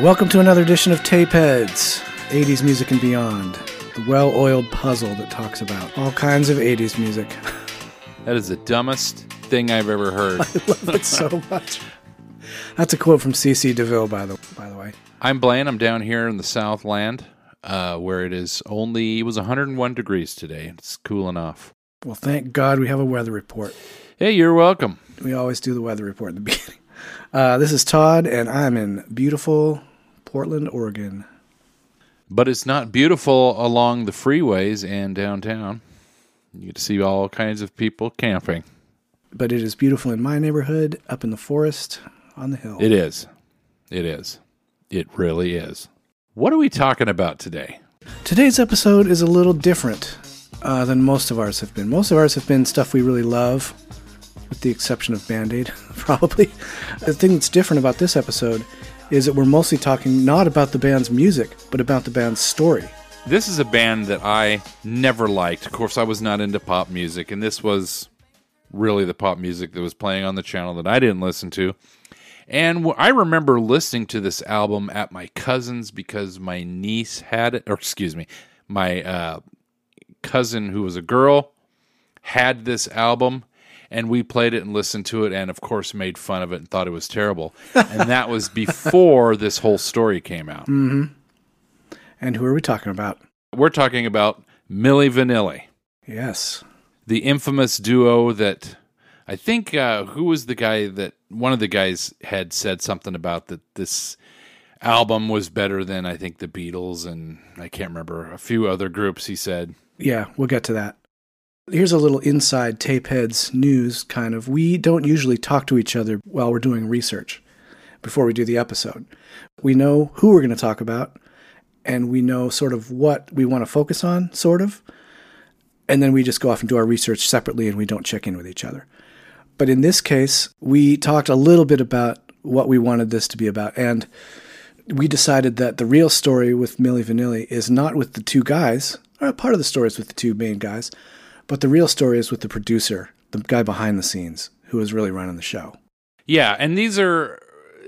Welcome to another edition of Tapeheads, 80s music and beyond. The well oiled puzzle that talks about all kinds of 80s music. That is the dumbest thing I've ever heard. I love it so much. That's a quote from C.C. DeVille, by the, by the way. I'm Blaine. I'm down here in the Southland, uh, where it is only it was 101 degrees today. It's cooling off. Well, thank God we have a weather report. Hey, you're welcome. We always do the weather report in the beginning. Uh, this is Todd, and I'm in beautiful Portland, Oregon. But it's not beautiful along the freeways and downtown. You get to see all kinds of people camping. But it is beautiful in my neighborhood, up in the forest, on the hill. It is. It is. It really is. What are we talking about today? Today's episode is a little different uh, than most of ours have been. Most of ours have been stuff we really love, with the exception of Band Aid, probably. The thing that's different about this episode is that we're mostly talking not about the band's music, but about the band's story. This is a band that I never liked. Of course, I was not into pop music, and this was really the pop music that was playing on the channel that I didn't listen to. And I remember listening to this album at my cousin's because my niece had it, or excuse me, my uh, cousin who was a girl had this album. And we played it and listened to it, and of course, made fun of it and thought it was terrible. and that was before this whole story came out. And who are we talking about? We're talking about Milli Vanilli. Yes. the infamous duo that I think uh, who was the guy that one of the guys had said something about that this album was better than I think the Beatles and I can't remember a few other groups. He said, Yeah, we'll get to that. Here's a little inside Tapeheads news kind of. We don't usually talk to each other while we're doing research before we do the episode. We know who we're going to talk about and we know sort of what we want to focus on, sort of. And then we just go off and do our research separately and we don't check in with each other. But in this case, we talked a little bit about what we wanted this to be about. And we decided that the real story with Milli Vanilli is not with the two guys, or part of the story is with the two main guys, but the real story is with the producer, the guy behind the scenes, who was really running the show. "Yeah." And these are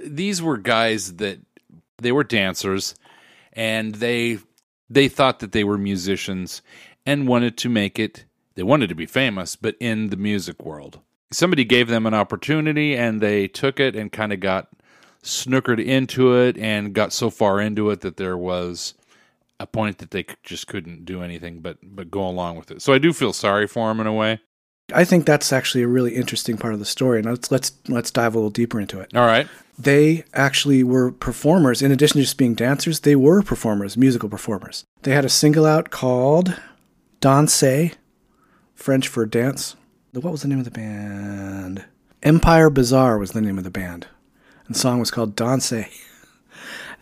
these were guys that they were dancers, and they they thought that they were musicians and wanted to make it. They wanted to be famous, but in the music world. Somebody gave them an opportunity, and they took it and kind of got snookered into it and got so far into it that there was a point that they just couldn't do anything but but go along with it. So I do feel sorry for them in a way. I think that's actually a really interesting part of the story, and let's let's let's dive a little deeper into it. All right. They actually were performers. In addition to just being dancers, they were performers, musical performers. They had a single out called Danse, French for dance. What was the name of the band? Empire Bizarre was the name of the band. And the song was called Danse.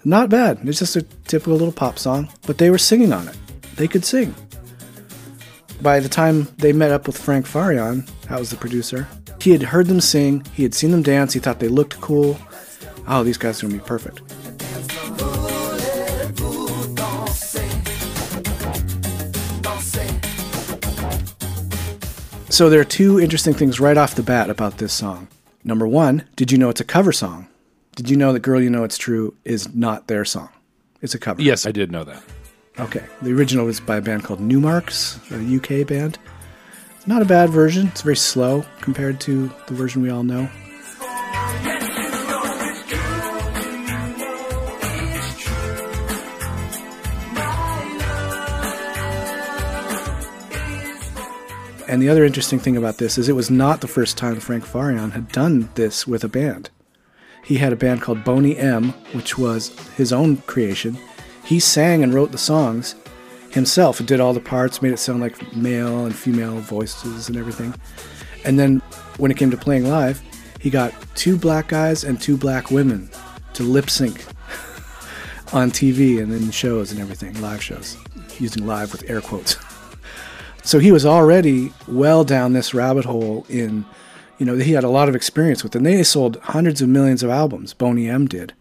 Not bad. It's just a typical little pop song, but they were singing on it. They could sing. By the time they met up with Frank Farian, that was the producer, he had heard them sing, he had seen them dance, he thought they looked cool. Oh, these guys are going to be perfect. So there are two interesting things right off the bat about this song. Number one, did you know it's a cover song? Did you know that Girl You Know It's True is not their song? It's a cover. Yes, I did know that. Okay. The original was by a band called Numarx, a UK band. It's not a bad version. It's very slow compared to the version we all know. And the other interesting thing about this is it was not the first time Frank Farian had done this with a band. He had a band called Boney M, which was his own creation. He sang and wrote the songs himself and did all the parts, made it sound like male and female voices and everything. And then when it came to playing live, he got two black guys and two black women to lip sync on TV and in shows and everything, live shows, using live with air quotes. So he was already well down this rabbit hole in, you know, he had a lot of experience with it. And they sold hundreds of millions of albums. Boney M did,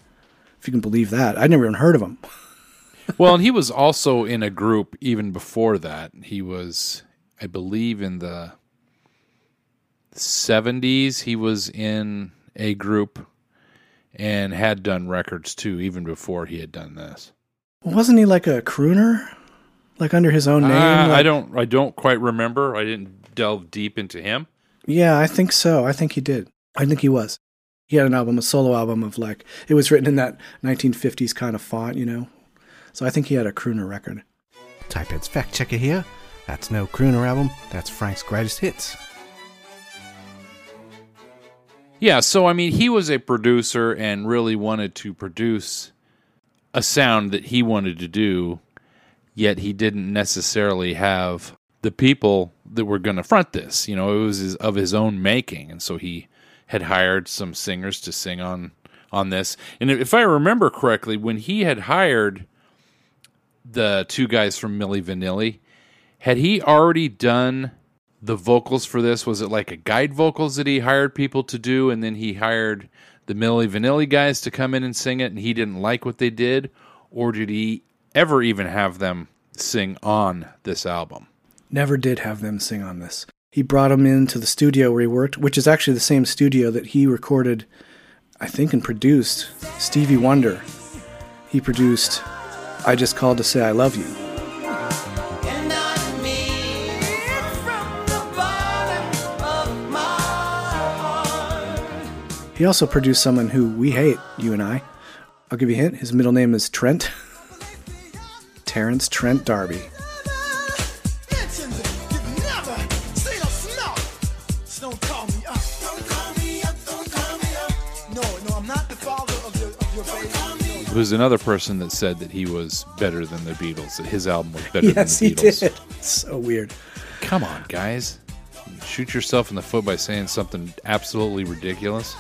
if you can believe that. I'd never even heard of him. Well, and he was also in a group even before that. He was, I believe, in the 70s. He was in a group and had done records too, even before he had done this. Wasn't he like a crooner? Like under his own name? Uh, Like- I don't. I don't quite remember. I didn't delve deep into him. Yeah, I think so. I think he did. I think he was. He had an album, a solo album of like, it was written in that 1950s kind of font, you know? So I think he had a crooner record. Tapehead's fact checker here. That's no crooner album. That's Frank's greatest hits. Yeah. So I mean, he was a producer and really wanted to produce a sound that he wanted to do, yet he didn't necessarily have the people that were going to front this. You know, it was his, of his own making, and so he had hired some singers to sing on on this. And if I remember correctly, when he had hired the two guys from Milli Vanilli, had he already done the vocals for this? Was it like a guide vocals that he hired people to do, and then he hired the Milli Vanilli guys to come in and sing it, and he didn't like what they did, or did he ever even have them sing on this album? Never did have them sing on this. He brought them into the studio where he worked, which is actually the same studio that he recorded, I think, and produced Stevie Wonder. He produced I Just Called to Say I Love You. And I mean it from the bottom of my heart. He also produced someone who we hate, you and I. I'll give you a hint. His middle name is Trent. Terence Trent D'Arby. It was another person that said that he was better than the Beatles, that his album was better Yes, than he the Beatles. did. So weird. Come on, guys. Shoot yourself in the foot by saying something absolutely ridiculous.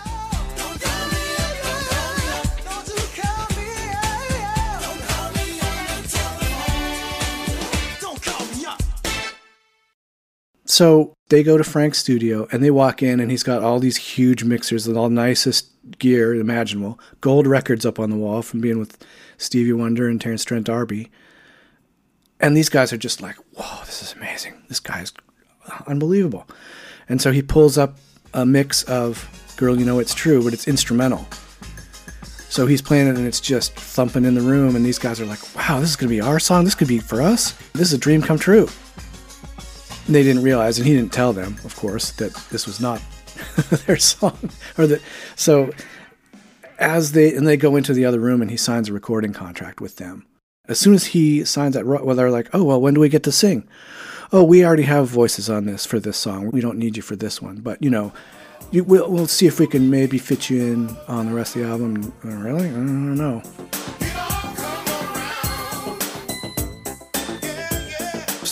So they go to Frank's studio and they walk in, and he's got all these huge mixers with all nicest gear imaginable, gold records up on the wall from being with Stevie Wonder and Terence Trent D'Arby. And these guys are just like, "Whoa, this is amazing! This guy's unbelievable." And so he pulls up a mix of "Girl, You Know It's True," but it's instrumental. So he's playing it, and it's just thumping in the room. And these guys are like, "Wow, this is gonna be our song. This could be for us. This is a dream come true." They didn't realize, and he didn't tell them, of course, that this was not their song, or that. So, as they and they go into the other room, and he signs a recording contract with them. As soon as he signs that, well, they're like, "Oh, well, when do we get to sing?" Oh, we already have voices on this for this song. We don't need you for this one, but you know, you, we'll we'll see if we can maybe fit you in on the rest of the album. Really? I don't know.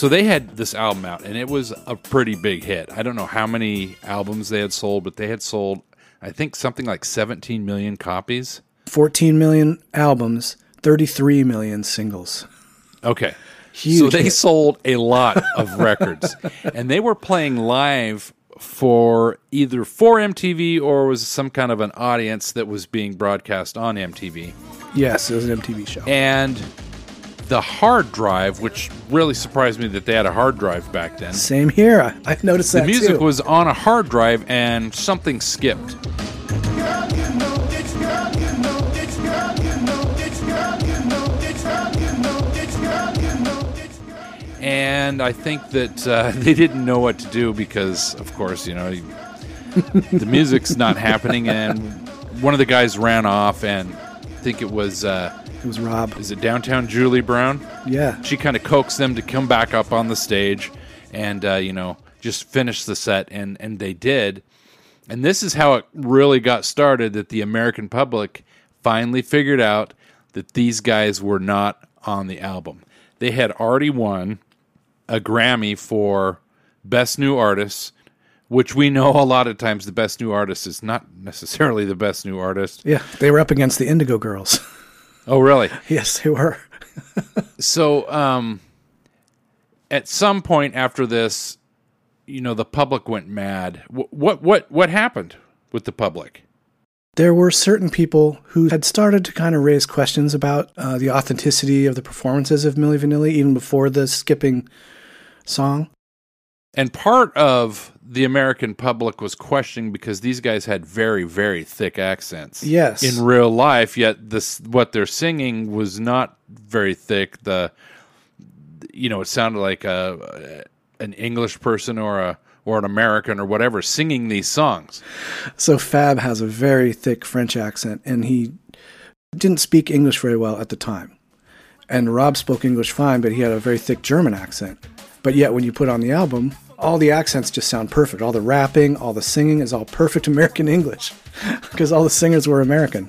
So they had this album out, and it was a pretty big hit. I don't know how many albums they had sold, but they had sold, I think, something like 17 million copies. 14 million albums, 33 million singles. Okay. Huge so they hit. sold a lot of records, and they were playing live for either for MTV or was some kind of an audience that was being broadcast on MTV. Yes, it was an MTV show. And the hard drive, which really surprised me that they had a hard drive back then. Same here. I, I noticed that. The music too. was on a hard drive and something skipped. And I think that uh, they didn't know what to do because, of course, you know, the music's not happening. And one of the guys ran off, and I think it was, uh, it was Rob. is it Downtown Julie Brown? Yeah. she kind of coaxed them to come back up on the stage and uh, you know just finish the set and and they did and this is how it really got started that the american public finally figured out that these guys were not on the album they had already won a grammy for best new artist which we know a lot of times the best new artist is not necessarily the best new artist Yeah. They were up against the Indigo Girls. oh really yes, they were. so um at some point after this you know the public went mad Wh- what what what happened with the public There were certain people who had started to kind of raise questions about uh, the authenticity of the performances of Milli Vanilli even before the skipping song. And part of the American public was questioning because these guys had very, very thick accents. Yes. In real life, yet this what they're singing was not very thick. The you know, it sounded like a an English person or a or an American or whatever singing these songs. So Fab has a very thick French accent, and he didn't speak English very well at the time. And Rob spoke English fine, but he had a very thick German accent. But yet, when you put on the album, all the accents just sound perfect. All the rapping, all the singing is all perfect American English because all the singers were American.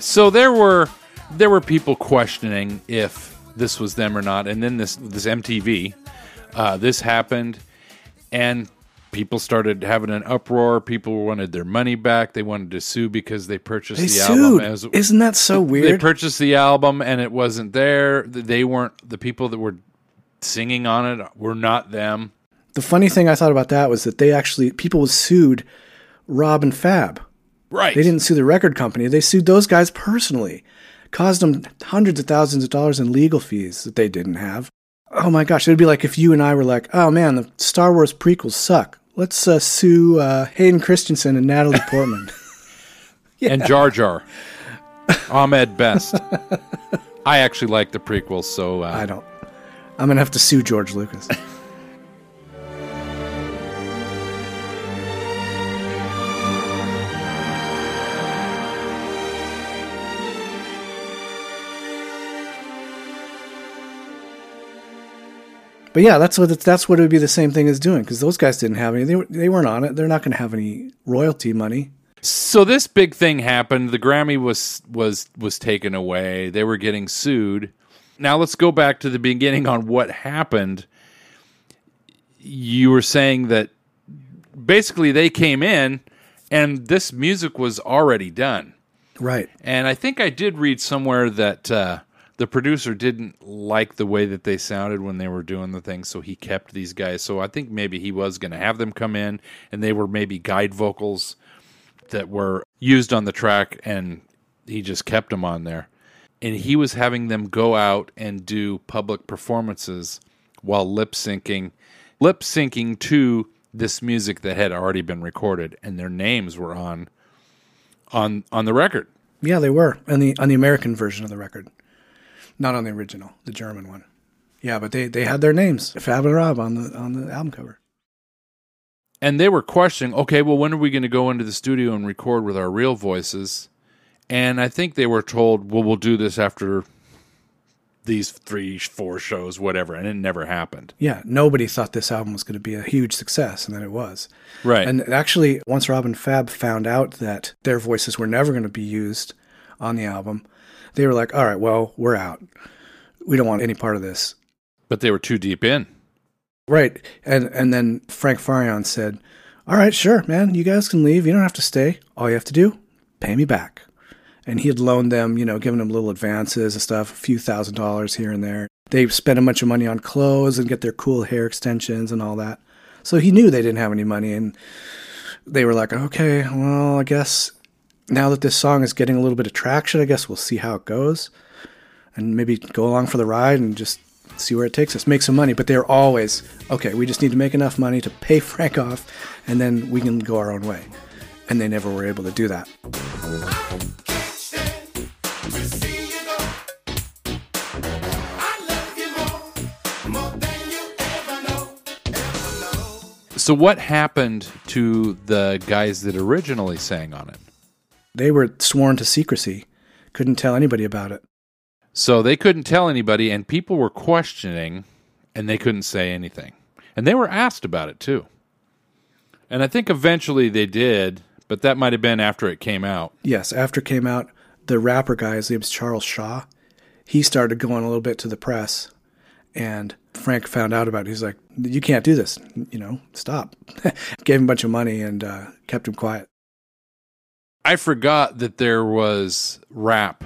So there were there were people questioning if this was them or not, and then this this MTV, uh, this happened, and people started having an uproar. People wanted their money back. They wanted to sue because they purchased They the sued. album as Isn't that so weird? they purchased the album and it wasn't there. They weren't the people that were singing on it were not them. the funny thing I thought about that was that they actually people sued Rob and Fab. Right. They didn't sue the record company. They sued those guys personally. Caused them hundreds of thousands of dollars in legal fees that they didn't have. Oh my gosh, it'd be like if you and I were like, oh man, the Star Wars prequels suck. Let's uh, sue uh, Hayden Christensen and Natalie Portman. yeah. and Jar Jar. Ahmed Best. I actually like the prequels, so uh, I don't. I'm going to have to sue George Lucas. But yeah, that's what that's what it would be the same thing as doing because those guys didn't have any. They, they weren't on it. They're not going to have any royalty money. So this big thing happened. The Grammy was was was taken away. They were getting sued. Now let's go back to the beginning on what happened. You were saying that basically they came in and this music was already done. Right. And I think I did read somewhere that uh, the producer didn't like the way that they sounded when they were doing the thing, so he kept these guys. So I think maybe he was going to have them come in, and they were maybe guide vocals that were used on the track, and he just kept them on there. And he was having them go out and do public performances while lip syncing, lip syncing to this music that had already been recorded, and their names were on on on the record. Yeah, they were on the on the American version of the record, not on the original, the German one. Yeah, but they, they had their names, Fab and Rob, on the on the album cover. and they were questioning, okay, well, when are we going to go into the studio and record with our real voices? And I think they were told, well, we'll do this after these three, four shows, whatever. And it never happened. Yeah, nobody thought this album was going to be a huge success, and then it was. Right. And actually, once Rob and Fab found out that their voices were never going to be used on the album, they were like, "All right, well, we're out. We don't want any part of this." but they were too deep in. Right. And and then Frank Farian said, "All right, sure, man. You guys can leave. You don't have to stay. All you have to do, pay me back." And he had loaned them, you know, given them little advances and stuff, a few thousand dollars here and there. They spent a bunch of money on clothes and get their cool hair extensions and all that. So he knew they didn't have any money and they were like, "Okay, well, I guess now that this song is getting a little bit of traction, I guess we'll see how it goes." and maybe go along for the ride and just see where it takes us, make some money. But they're always, okay, we just need to make enough money to pay Frank off, and then we can go our own way. And they never were able to do that. So, what happened to the guys that originally sang on it? They were sworn to secrecy, couldn't tell anybody about it. So, they couldn't tell anybody, and people were questioning, and they couldn't say anything. And they were asked about it too. And I think eventually they did, but that might have been after it came out. Yes, after it came out, the rapper guy, his name's Charles Shaw, he started going a little bit to the press, and Frank found out about it. He's like, "You can't do this. You know, stop." Gave him a bunch of money and uh, kept him quiet. I forgot that there was rap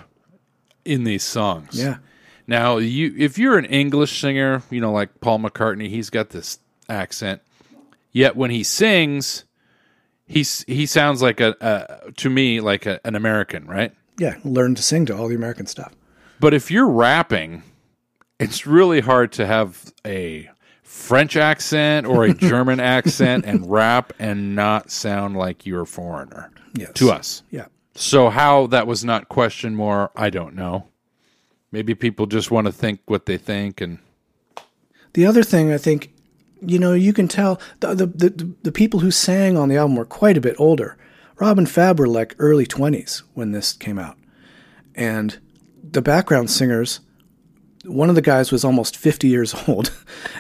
in these songs. Yeah, Now, you if you're an English singer, you know, like Paul McCartney, he's got this accent. Yet when he sings, He's he sounds like a, a to me like a, an American, right? Yeah, learn to sing to all the American stuff. But if you're rapping, it's really hard to have a French accent or a German accent and rap and not sound like you're a foreigner Yes. to us. Yeah. So how that was not questioned more, I don't know. Maybe people just want to think what they think and The other thing I think, you know, you can tell the the the, the people who sang on the album were quite a bit older. Robin and Fab were like early twenties when this came out, and the background singers, one of the guys was almost fifty years old,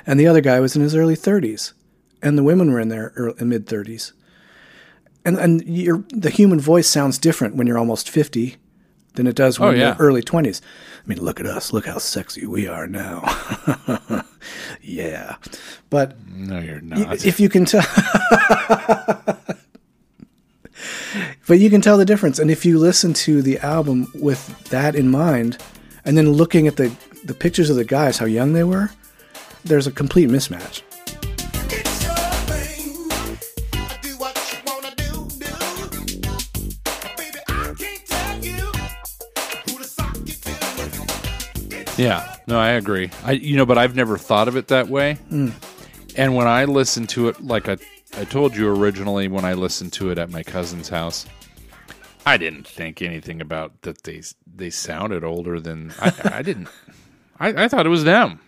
and the other guy was in his early thirties, and the women were in their mid thirties. And and your the human voice sounds different when you're almost fifty than it does oh, when Oh, yeah. you're early twenties. I mean, look at us. Look how sexy we are now. yeah. But no, you're not. if you can tell, but you can tell the difference. And if you listen to the album with that in mind, and then looking at the the pictures of the guys, how young they were, there's a complete mismatch. Yeah, no, I agree. I you know, but I've never thought of it that way. Mm. And when I listen to it, like I I told you originally, when I listened to it at my cousin's house, I didn't think anything about that they they sounded older than I, I didn't. I, I thought it was them.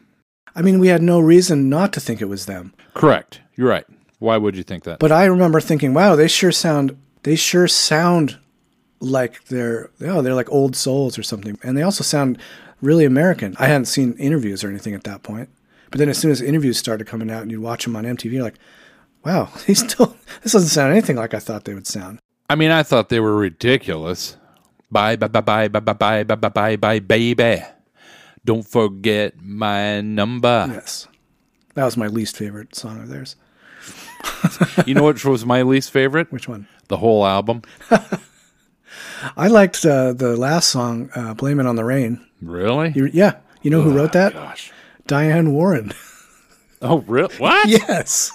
I mean, we had no reason not to think it was them. Correct. You're right. Why would you think that? But I remember thinking, wow, they sure sound they sure sound like they're oh, they're like old souls or something. And they also sound really American. I hadn't seen interviews or anything at that point. But then as soon as interviews started coming out and you'd watch them on MTV, you're like, wow, these still this doesn't sound anything like I thought they would sound. I mean, I thought they were ridiculous. Bye, bye, bye, bye, bye, bye, bye, bye, bye, bye, bye, baby. Don't forget my number. Yes. That was my least favorite song of theirs. You know which was my least favorite? Which one? The whole album. I liked uh, the last song, uh, "Blame It on the Rain." Really? You, yeah, you know who wrote that? Gosh. Diane Warren. Oh, really? What? Yes.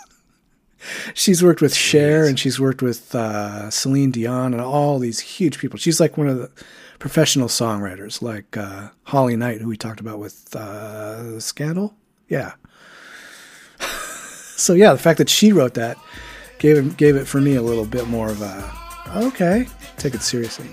She's worked with Cher and she's worked with uh, Celine Dion and all these huge people. She's like one of the professional songwriters, like uh, Holly Knight, who we talked about with uh, Scandal. Yeah. so yeah, the fact that she wrote that gave gave it for me a little bit more of a okay, take it seriously.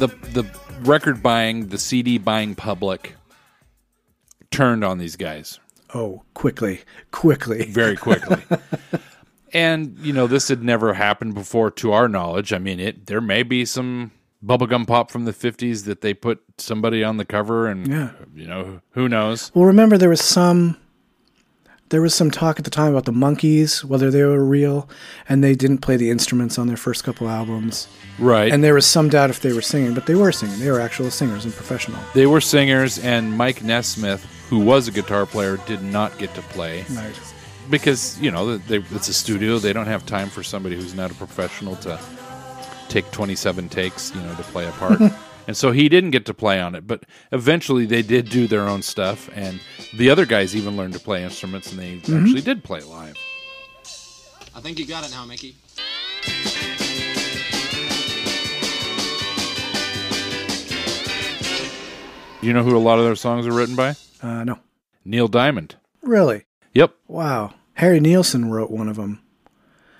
The the record buying, the CD buying public turned on these guys Oh, quickly, quickly. very quickly. and you know, this had never happened before to our knowledge. I mean, it there may be some bubblegum pop from the 50s that they put somebody on the cover and Yeah. you know, who knows. Well, remember there was some there was some talk at the time about the Monkees, whether they were real, and they didn't play the instruments on their first couple albums. Right. And there was some doubt if they were singing, but they were singing. They were actual singers and professional. They were singers, and Mike Nesmith, who was a guitar player, did not get to play Right. because you know they, it's a studio. They don't have time for somebody who's not a professional to take 27 takes, you know, to play a part. and so he didn't get to play on it. But eventually, they did do their own stuff, and the other guys even learned to play instruments, and they actually did play live. I think you got it now, Mickey. You know who a lot of their songs are written by? Uh, no. Neil Diamond. Really? Yep. Wow. Harry Nilsson wrote one of them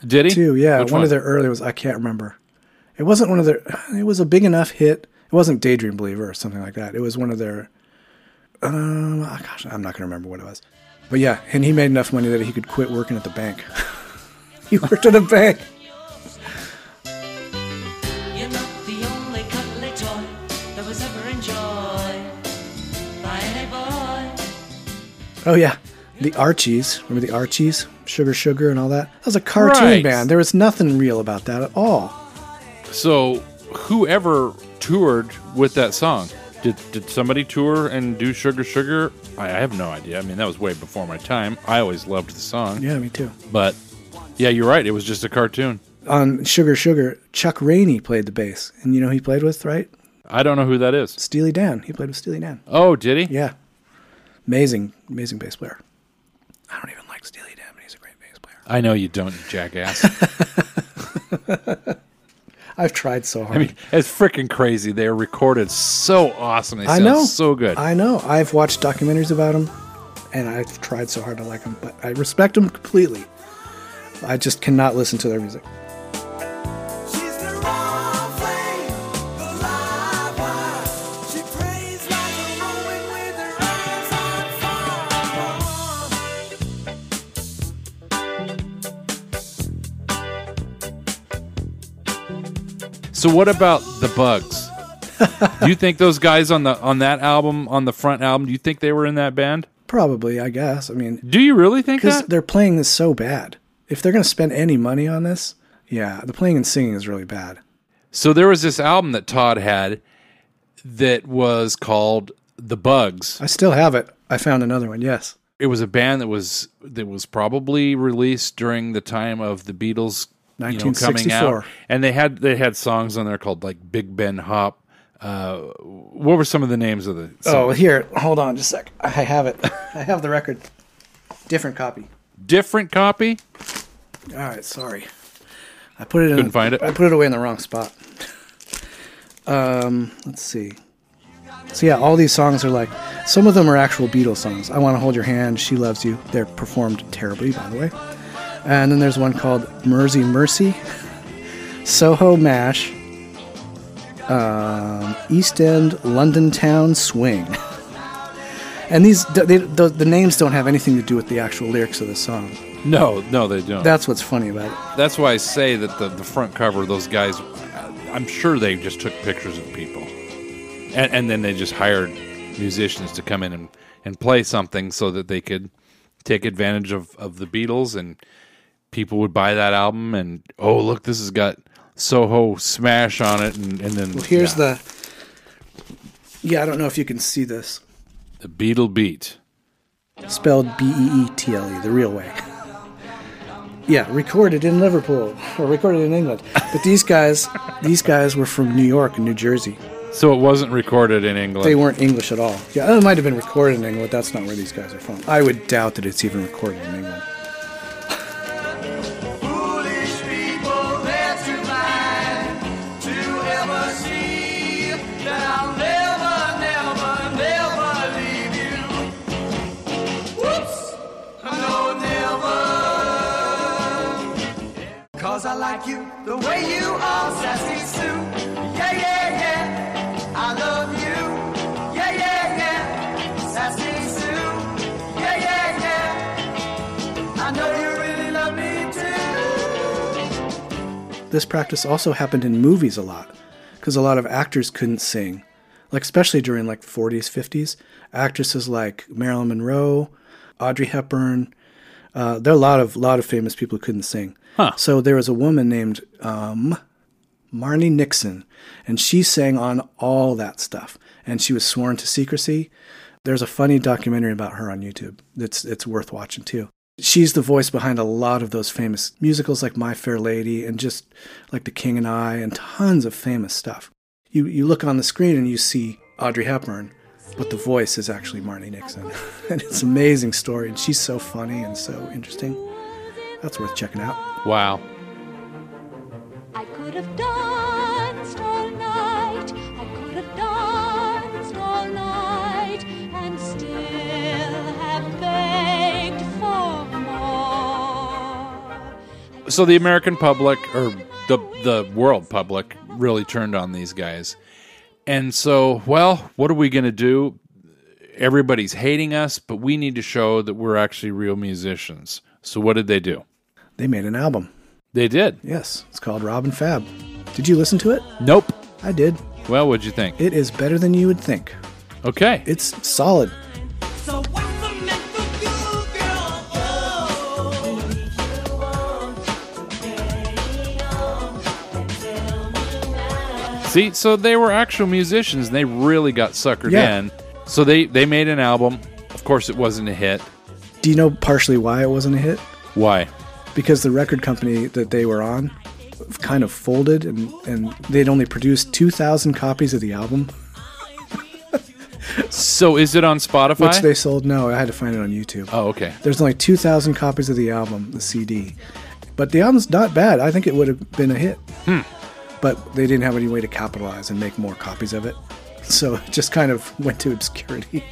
Did he? too. Yeah, Which one, of their early was I can't remember. It wasn't one of their. It was a big enough hit. It wasn't Daydream Believer or something like that. It was one of their. Um, oh gosh, I'm not gonna remember what it was. But yeah, and he made enough money that he could quit working at the bank. he worked at a bank. You're not the only cuddly toy that was ever enjoyed by any boy. Oh yeah, the Archies. Remember the Archies? Sugar Sugar and all that. That was a cartoon Right. band. There was nothing real about that at all. So, whoever toured with that song, did did somebody tour and do Sugar Sugar? I, I have no idea. I mean, that was way before my time. I always loved the song, Yeah, me too. but yeah, you're right. It was just a cartoon. on Sugar Sugar, Chuck Rainey played the bass, and you know who he played with, right? I don't know who that is. Steely Dan. He played with Steely Dan. Oh, did he? Yeah, amazing, amazing bass player. I don't even like Steely Dan, but he's a great bass player. I know you don't, you jackass. I've tried so hard. I mean, it's freaking crazy. They're recorded so awesome. They I know. so good. I know. I've watched documentaries about them, and I've tried so hard to like them, but I respect them completely. I just cannot listen to their music. So what about the Bugs? do you think those guys on the on that album on the front album? Do you think they were in that band? Probably, I guess. I mean, Do you really think that? they're playing this so bad. If they're going to spend any money on this, yeah, the playing and singing is really bad. So there was this album that Todd had that was called The Bugs. I still have it. I found another one. Yes. It was a band that was that was probably released during the time of the Beatles you know, 1964. and they had they had songs on there called like Big Ben Hop. Uh, what were some of the names of the? Songs? Oh, here, hold on just a sec. I have it. I have the record. Different copy. different copy. All right, sorry. I put it in. Couldn't find it? I put it away in the wrong spot. Um, let's see. So yeah, all these songs are like some of them are actual Beatles songs. I want to hold your hand, She Loves You. They're performed terribly, by the way. And then there's one called Mersey Mercy, Soho Mash, um, East End London Town Swing. And these they, the, the names don't have anything to do with the actual lyrics of the song. No, no, they don't. That's what's funny about it. That's why I say that the, the front cover, those guys, I'm sure they just took pictures of people. And, and then they just hired musicians to come in and, and play something so that they could take advantage of, of the Beatles and people would buy that album and, oh, look, this has got Soho Smash on it. And, and then Well, here's yeah, the. Yeah, I don't know if you can see this. the Beatle Beat. Spelled B E E T L E, the real way. Yeah, recorded in Liverpool or recorded in England. But these guys, these guys were from New York and New Jersey. So it wasn't recorded in England. They weren't English at all. Yeah, it might have been recorded in England. but That's not where these guys are from. I would doubt that it's even recorded in England. The way you are, sassy Sue. Yeah, yeah, yeah. I love you. Yeah, yeah, yeah. Sassy Sue. Yeah, yeah, yeah. I know you really love me too. This practice also happened in movies a lot because a lot of actors couldn't sing. Like especially during like 40s, 50s, actresses like Marilyn Monroe, Audrey Hepburn, uh, there are a lot of lot of famous people who couldn't sing. Huh. So there was a woman named um, Marni Nixon, and she sang on all that stuff, and she was sworn to secrecy. There's a funny documentary about her on YouTube. That's it's worth watching too. She's the voice behind a lot of those famous musicals like My Fair Lady and just like The King and I and tons of famous stuff. You you look on the screen and you see Audrey Hepburn, but the voice is actually Marni Nixon. and it's an amazing story and she's so funny and so interesting. That's worth checking out. wow. I could have danced all night. I could have danced all night and still have begged for more. so the American public or the the world public really turned on these guys. And so, well, what are we going to do? Everybody's hating us, but we need to show that we're actually real musicians. So what did they do? They made an album. They did. Yes, it's called Rob & Fab. Did you listen to it? Nope. I did. Well, what'd you think? It is better than you would think. Okay. It's solid. See, so they were actual musicians and they really got suckered Yeah. in. So they they made an album. Of course it wasn't a hit. Do you know partially why it wasn't a hit? Why? Because the record company that they were on kind of folded, and and they'd only produced two thousand copies of the album, So is it on Spotify? which they sold. No, I had to find it on YouTube. oh, okay. There's only 2,000 copies of the album, the CD. But the album's not bad. I think it would have been a hit. Hmm. But they didn't have any way to capitalize and make more copies of it. So it just kind of went to obscurity.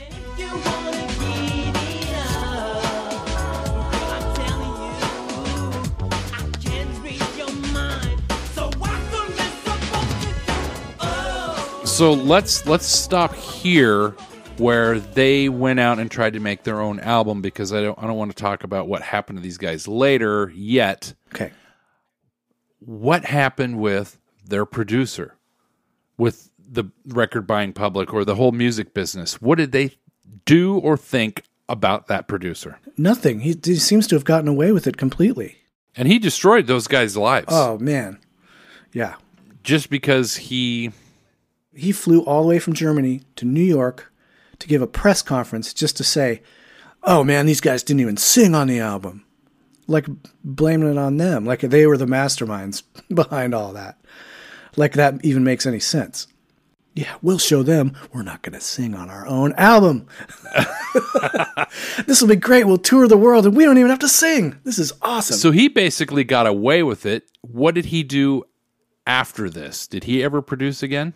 So let's let's stop here where they went out and tried to make their own album because I don't I don't want to talk about what happened to these guys later yet. Okay. What happened with their producer? With the record buying public or the whole music business? What did they do or think about that producer? Nothing. He, he seems to have gotten away with it completely. And he destroyed those guys' lives Oh, man. Yeah. just because he He flew all the way from Germany to New York to give a press conference just to say, oh, man, these guys didn't even sing on the album. Like blaming it on them. Like they were the masterminds behind all that. Like that even makes any sense. Yeah, we'll show them we're not going to sing on our own album. this will be great. We'll tour the world and we don't even have to sing. This is awesome. So he basically got away with it. What did he do after this? Did he ever produce again?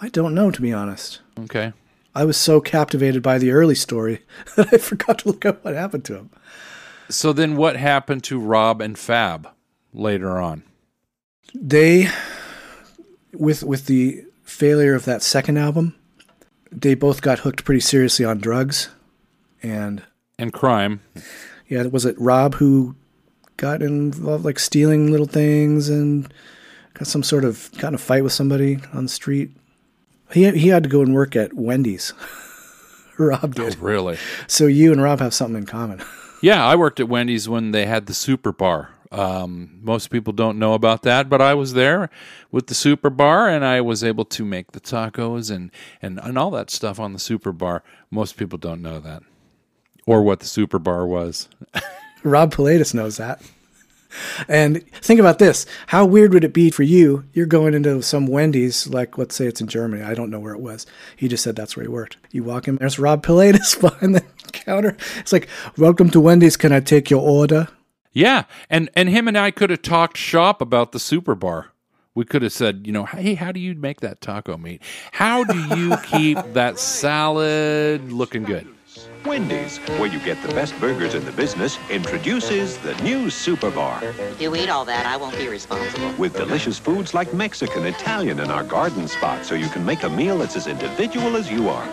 I don't know, to be honest. Okay. I was so captivated by the early story that I forgot to look up what happened to him. So then what happened to Rob and Fab later on? They, with with the failure of that second album, they both got hooked pretty seriously on drugs, and And crime. yeah, was it Rob who got involved like stealing little things and got some sort of got in a fight with somebody on the street? He he had to go and work at Wendy's. Rob oh, did. Really? So you and Rob have something in common. Yeah, I worked at Wendy's when they had the super bar. Um, most people don't know about that, but I was there with the super bar and I was able to make the tacos and, and, and all that stuff on the super bar. Most people don't know that or what the super bar was. Rob Pilatus knows that. And think about this. How weird would it be for you? You're going into some Wendy's, like let's say it's in Germany. I don't know where it was. He just said that's where he worked. You walk in, there's Rob Pilatus behind the counter. It's like, welcome to Wendy's. Can I take your order? Yeah, and and him and I could have talked shop about the super bar. We could have said, you know, hey, how do you make that taco meat? How do you keep that salad looking good? Wendy's, where you get the best burgers in the business, introduces the new Super Bar If you eat all that, I won't be responsible. with delicious foods like Mexican, Italian, and our garden spot, so you can make a meal that's as individual as you are.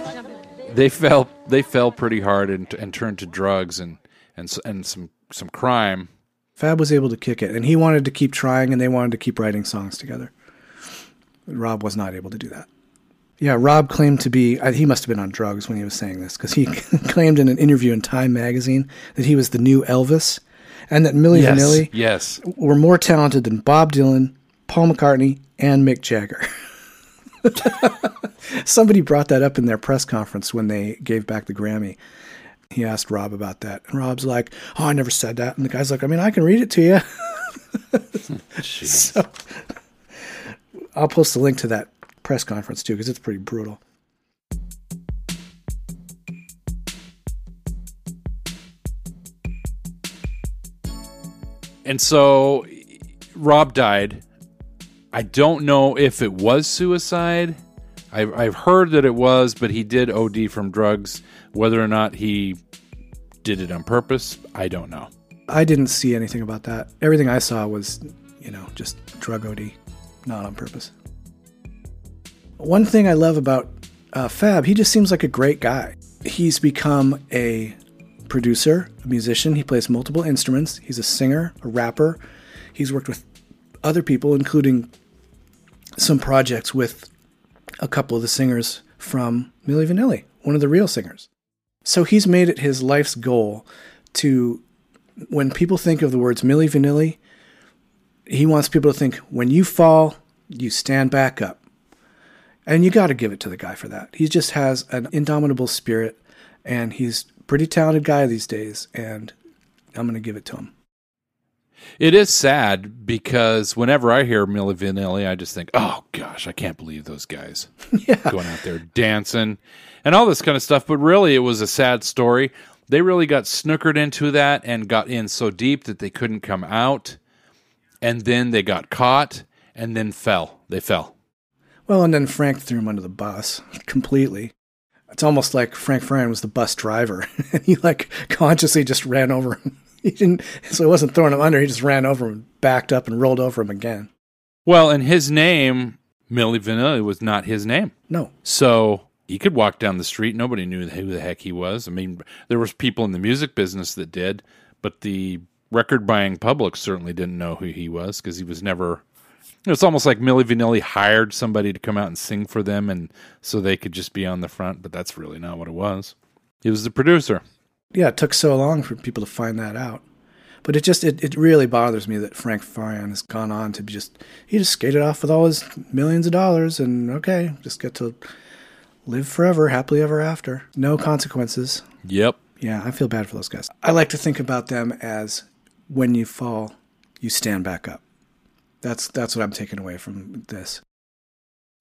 They fell they fell pretty hard and, and turned to drugs and and and some some crime. Fab was able to kick it, and he wanted to keep trying, and they wanted to keep writing songs together. Rob was not able to do that. Yeah, Rob claimed to be, uh, he must have been on drugs when he was saying this, because he claimed in an interview in Time magazine that he was the new Elvis, and that Milli Yes, Vanilli yes. were more talented than Bob Dylan, Paul McCartney, and Mick Jagger. Somebody brought that up in their press conference when they gave back the Grammy. He asked Rob about that, and Rob's like, "Oh, I never said that." And the guy's like, "I mean, I can read it to you." so, I'll post a link to that press conference too, because it's pretty brutal. And so Rob died. I don't know if it was suicide. I've, I've heard that it was, but he did OD from drugs. Whether or not he did it on purpose, I don't know. I didn't see anything about that. Everything I saw was, you know, just drug OD, not on purpose. One thing I love about uh, Fab, he just seems like a great guy. He's become a producer, a musician. He plays multiple instruments. He's a singer, a rapper. He's worked with other people, including some projects with a couple of the singers from Milli Vanilli, one of the real singers. So he's made it his life's goal to, when people think of the words Milli Vanilli, he wants people to think when you fall, you stand back up. And you got to give it to the guy for that. He just has an indomitable spirit, and he's pretty talented guy these days, and I'm going to give it to him. It is sad because whenever I hear Milli Vanilli, I just think, oh gosh, I can't believe those guys going out there dancing and all this kind of stuff. But really, it was a sad story. They really got snookered into that and got in so deep that they couldn't come out. And then they got caught and then fell. They fell. Well, and then Frank threw him under the bus completely. It's almost like Frank Farian was the bus driver, and he like consciously just ran over him. He didn't, so he wasn't throwing him under. He just ran over him, backed up, and rolled over him again. Well, and his name, Milli Vanilli, was not his name. No, So he could walk down the street. Nobody knew who the heck he was. I mean, there was people in the music business that did, but the record buying public certainly didn't know who he was because he was never. It's almost like Milli Vanilli hired somebody to come out and sing for them, and so they could just be on the front. But that's really not what it was. He was the producer. Yeah, it took so long for people to find that out. But it just it, it really bothers me that Frank Farian has gone on to be just he just skated off with all his millions of dollars and okay, just get to live forever, happily ever after. No consequences. Yep. Yeah, I feel bad for those guys. I like to think about them as when you fall, you stand back up. That's that's what I'm taking away from this.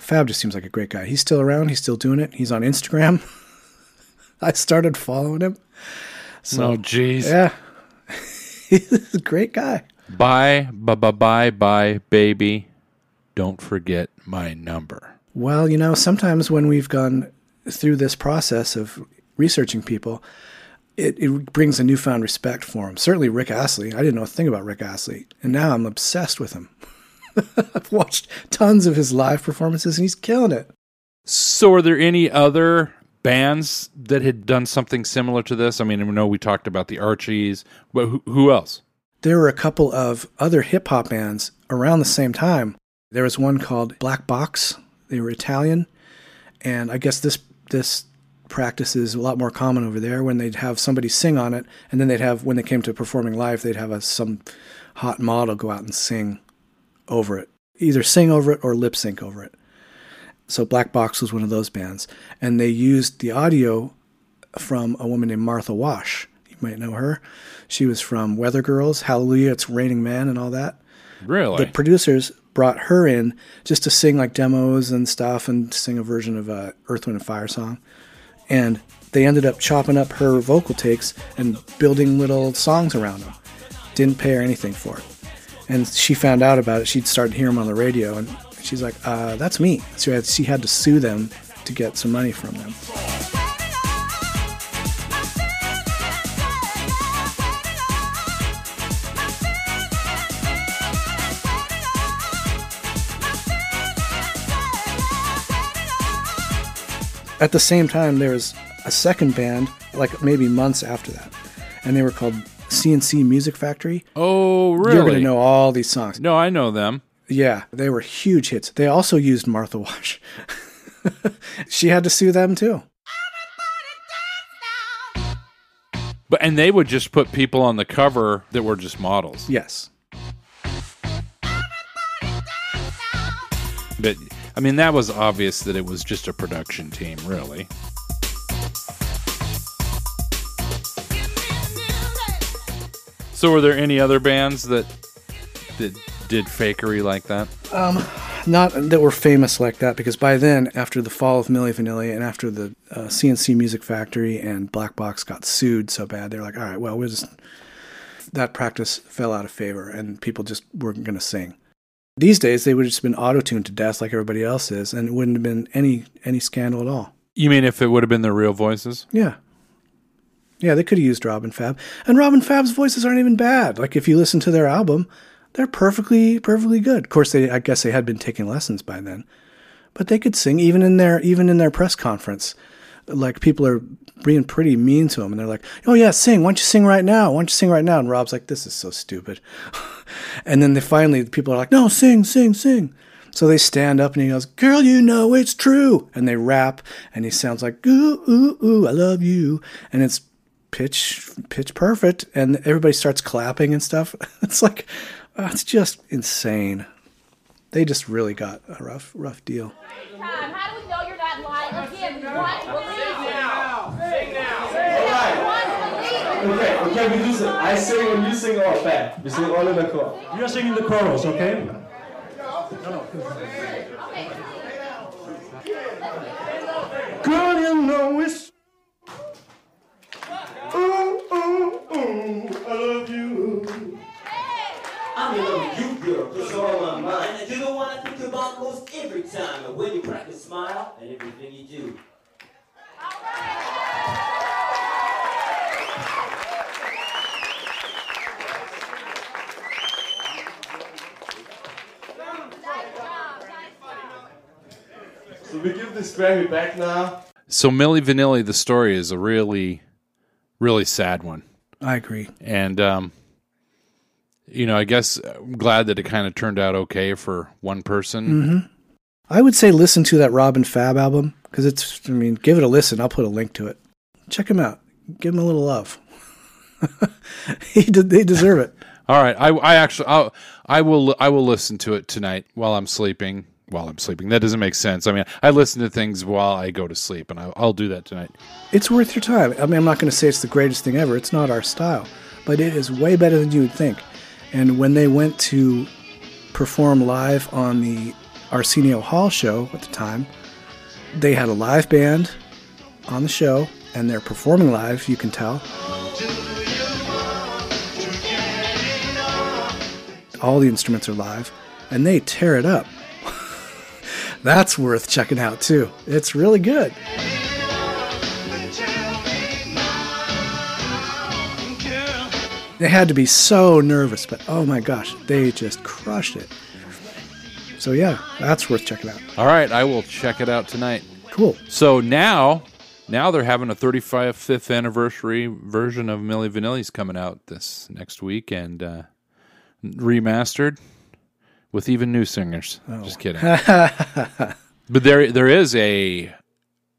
Fab just seems like a great guy. He's still around. He's still doing it. He's on Instagram. I started following him. So oh, jeez. yeah, he's a great guy. Bye, bye, bye, bye, bye, baby. Don't forget my number. Well, you know, sometimes when we've gone through this process of researching people, it, it brings a newfound respect for him. Certainly Rick Astley. I didn't know a thing about Rick Astley, and now I'm obsessed with him. I've watched tons of his live performances, and he's killing it. So, are there any other bands that had done something similar to this? I mean, I know we talked about the Archies, but who, who else? There were a couple of other hip hop bands around the same time. There was one called Black Box. They were Italian, and I guess this this practice is a lot more common over there. When they'd have somebody sing on it, and then they'd have when they came to performing live, they'd have a, some hot model go out and sing over it, either sing over it or lip sync over it. So Black Box was one of those bands, and they used the audio from a woman named Martha Wash. You might know her. She was from Weather Girls, Hallelujah, It's Raining Man, and all that. Really? The producers brought her in just to sing like demos and stuff and sing a version of a Earth, Wind, and Fire song. And they ended up chopping up her vocal takes and building little songs around them. Didn't pay her anything for it. And she found out about it. She'd started hearing them on the radio, and she's like, uh, "That's me." So she had- to sue them to get some money from them. At the same time, there was a second band, like maybe months after that, and they were called C+C Music Factory. Oh, really? You're going to know all these songs. No, I know them. Yeah, they were huge hits. They also used Martha Wash. she had to sue them too. But and they would just put people on the cover that were just models. Yes. But I mean, that was obvious that it was just a production team, really. So, were there any other bands that that did fakery like that? Um, not that were famous like that, because by then, after the fall of Milli Vanilli and after the uh, C+C Music Factory and Black Box got sued so bad, they're like, all right, well, we'll just. That practice fell out of favor, and people just weren't going to sing. These days, they would have just been auto tuned to death like everybody else is, and it wouldn't have been any any scandal at all. You mean if it would have been their real voices? Yeah. Yeah, they could have used Rob & Fab. And Rob & Fab's voices aren't even bad. Like if you listen to their album, they're perfectly perfectly good. Of course they I guess they had been taking lessons by then. But they could sing even in their even in their press conference. Like people are being pretty mean to him and they're like, "Oh yeah, sing. Why don't you sing right now? Why don't you sing right now?" And Rob's like, "This is so stupid." and then they finally people are like, "No, sing, sing, sing." So they stand up and he goes, Girl, you know it's true. And they rap and he sounds like, Ooh, ooh, ooh, I love you. And it's pitch pitch perfect. And everybody starts clapping and stuff. It's like, uh, it's just insane. They just really got a rough, rough deal. How do we know you're not lying again? We want to believe you. now. Sing now. We want to believe you. Okay, okay, we do sing. I sing and you sing all back. We sing all in the chorus. You're singing the chorus, okay? Girl, you know it's. Ooh, ooh, ooh, I love you. I'm in love with you, girl, cause you're on my mind. And you're the one I think about most every time. And when you crack a smile and everything you do. So we give this Grammy back now. So Milli Vanilli, the story is a really, really sad one. I agree. And um, you know, I guess I'm glad that it kind of turned out okay for one person. hmm I would say listen to that Rob & Fab album because it's. I mean, give it a listen. I'll put a link to it. Check him out. Give him a little love. he de- they deserve it. All right, I, I actually I'll, I will I will listen to it tonight while I'm sleeping. While I'm sleeping, that doesn't make sense. I mean, I listen to things while I go to sleep, and I, I'll do that tonight. It's worth your time. I mean, I'm not going to say it's the greatest thing ever. It's not our style, but it is way better than you would think. And when they went to perform live on the Arsenio Hall show at the time, they had a live band on the show, and they're performing live. You can tell. All the instruments are live, and they tear it up. That's worth checking out too. It's really good. They had to be so nervous, but oh my gosh, they just crushed it. So yeah, that's worth checking out. All right, I will check it out tonight. Cool. So now, now they're having a 35th anniversary version of Milli Vanilli's coming out this next week and uh, remastered with even new singers. Oh. Just kidding. but there, there is a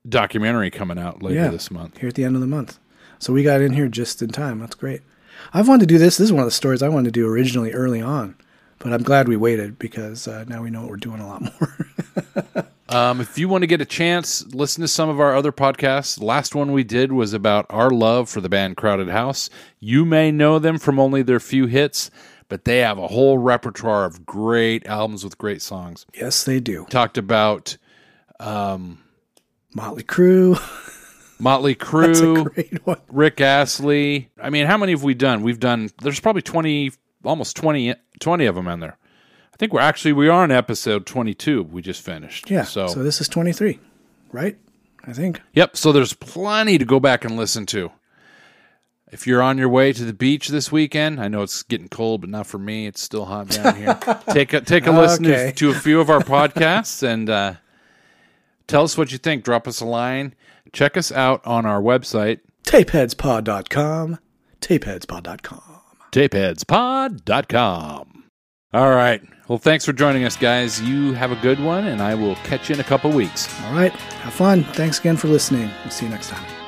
documentary coming out later yeah, this month. Here at the end of the month. So we got in here just in time. That's great. I've wanted to do this. This is one of the stories I wanted to do originally early on, but I'm glad we waited because uh, now we know what we're doing a lot more. Um, if you want to get a chance, listen to some of our other podcasts. The last one we did was about our love for the band Crowded House. You may know them from only their few hits, but they have a whole repertoire of great albums with great songs. yes, they do. Talked about um, Motley Crue. Motley Crue. Rick Astley. I mean, how many have we done? We've done. There's probably twenty, almost 20, 20 of them in there. I think we're actually we are on episode twenty two. We just finished. Yeah. So, So, this is 23, right? I think. Yep. So there's plenty to go back and listen to. If you're on your way to the beach this weekend, I know it's getting cold, but not for me. It's still hot down here. take a take a listen to- to, a few of our podcasts and uh, tell us what you think. Drop us a line. Check us out on our website, Tapeheadspod.com. Tapeheadspod.com. tapeheadspod.com. All right. Well, thanks for joining us, guys. You have a good one, and I will catch you in a couple weeks. All right. Have fun. Thanks again for listening. We'll see you next time.